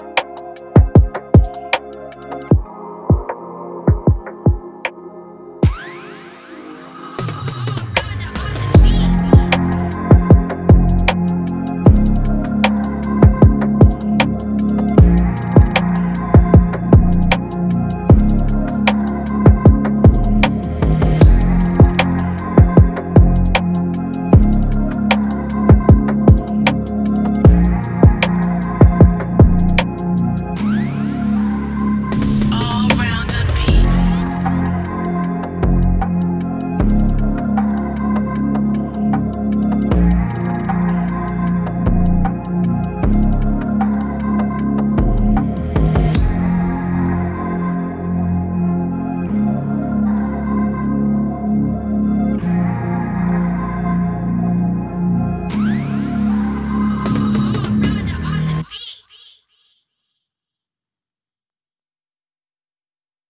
you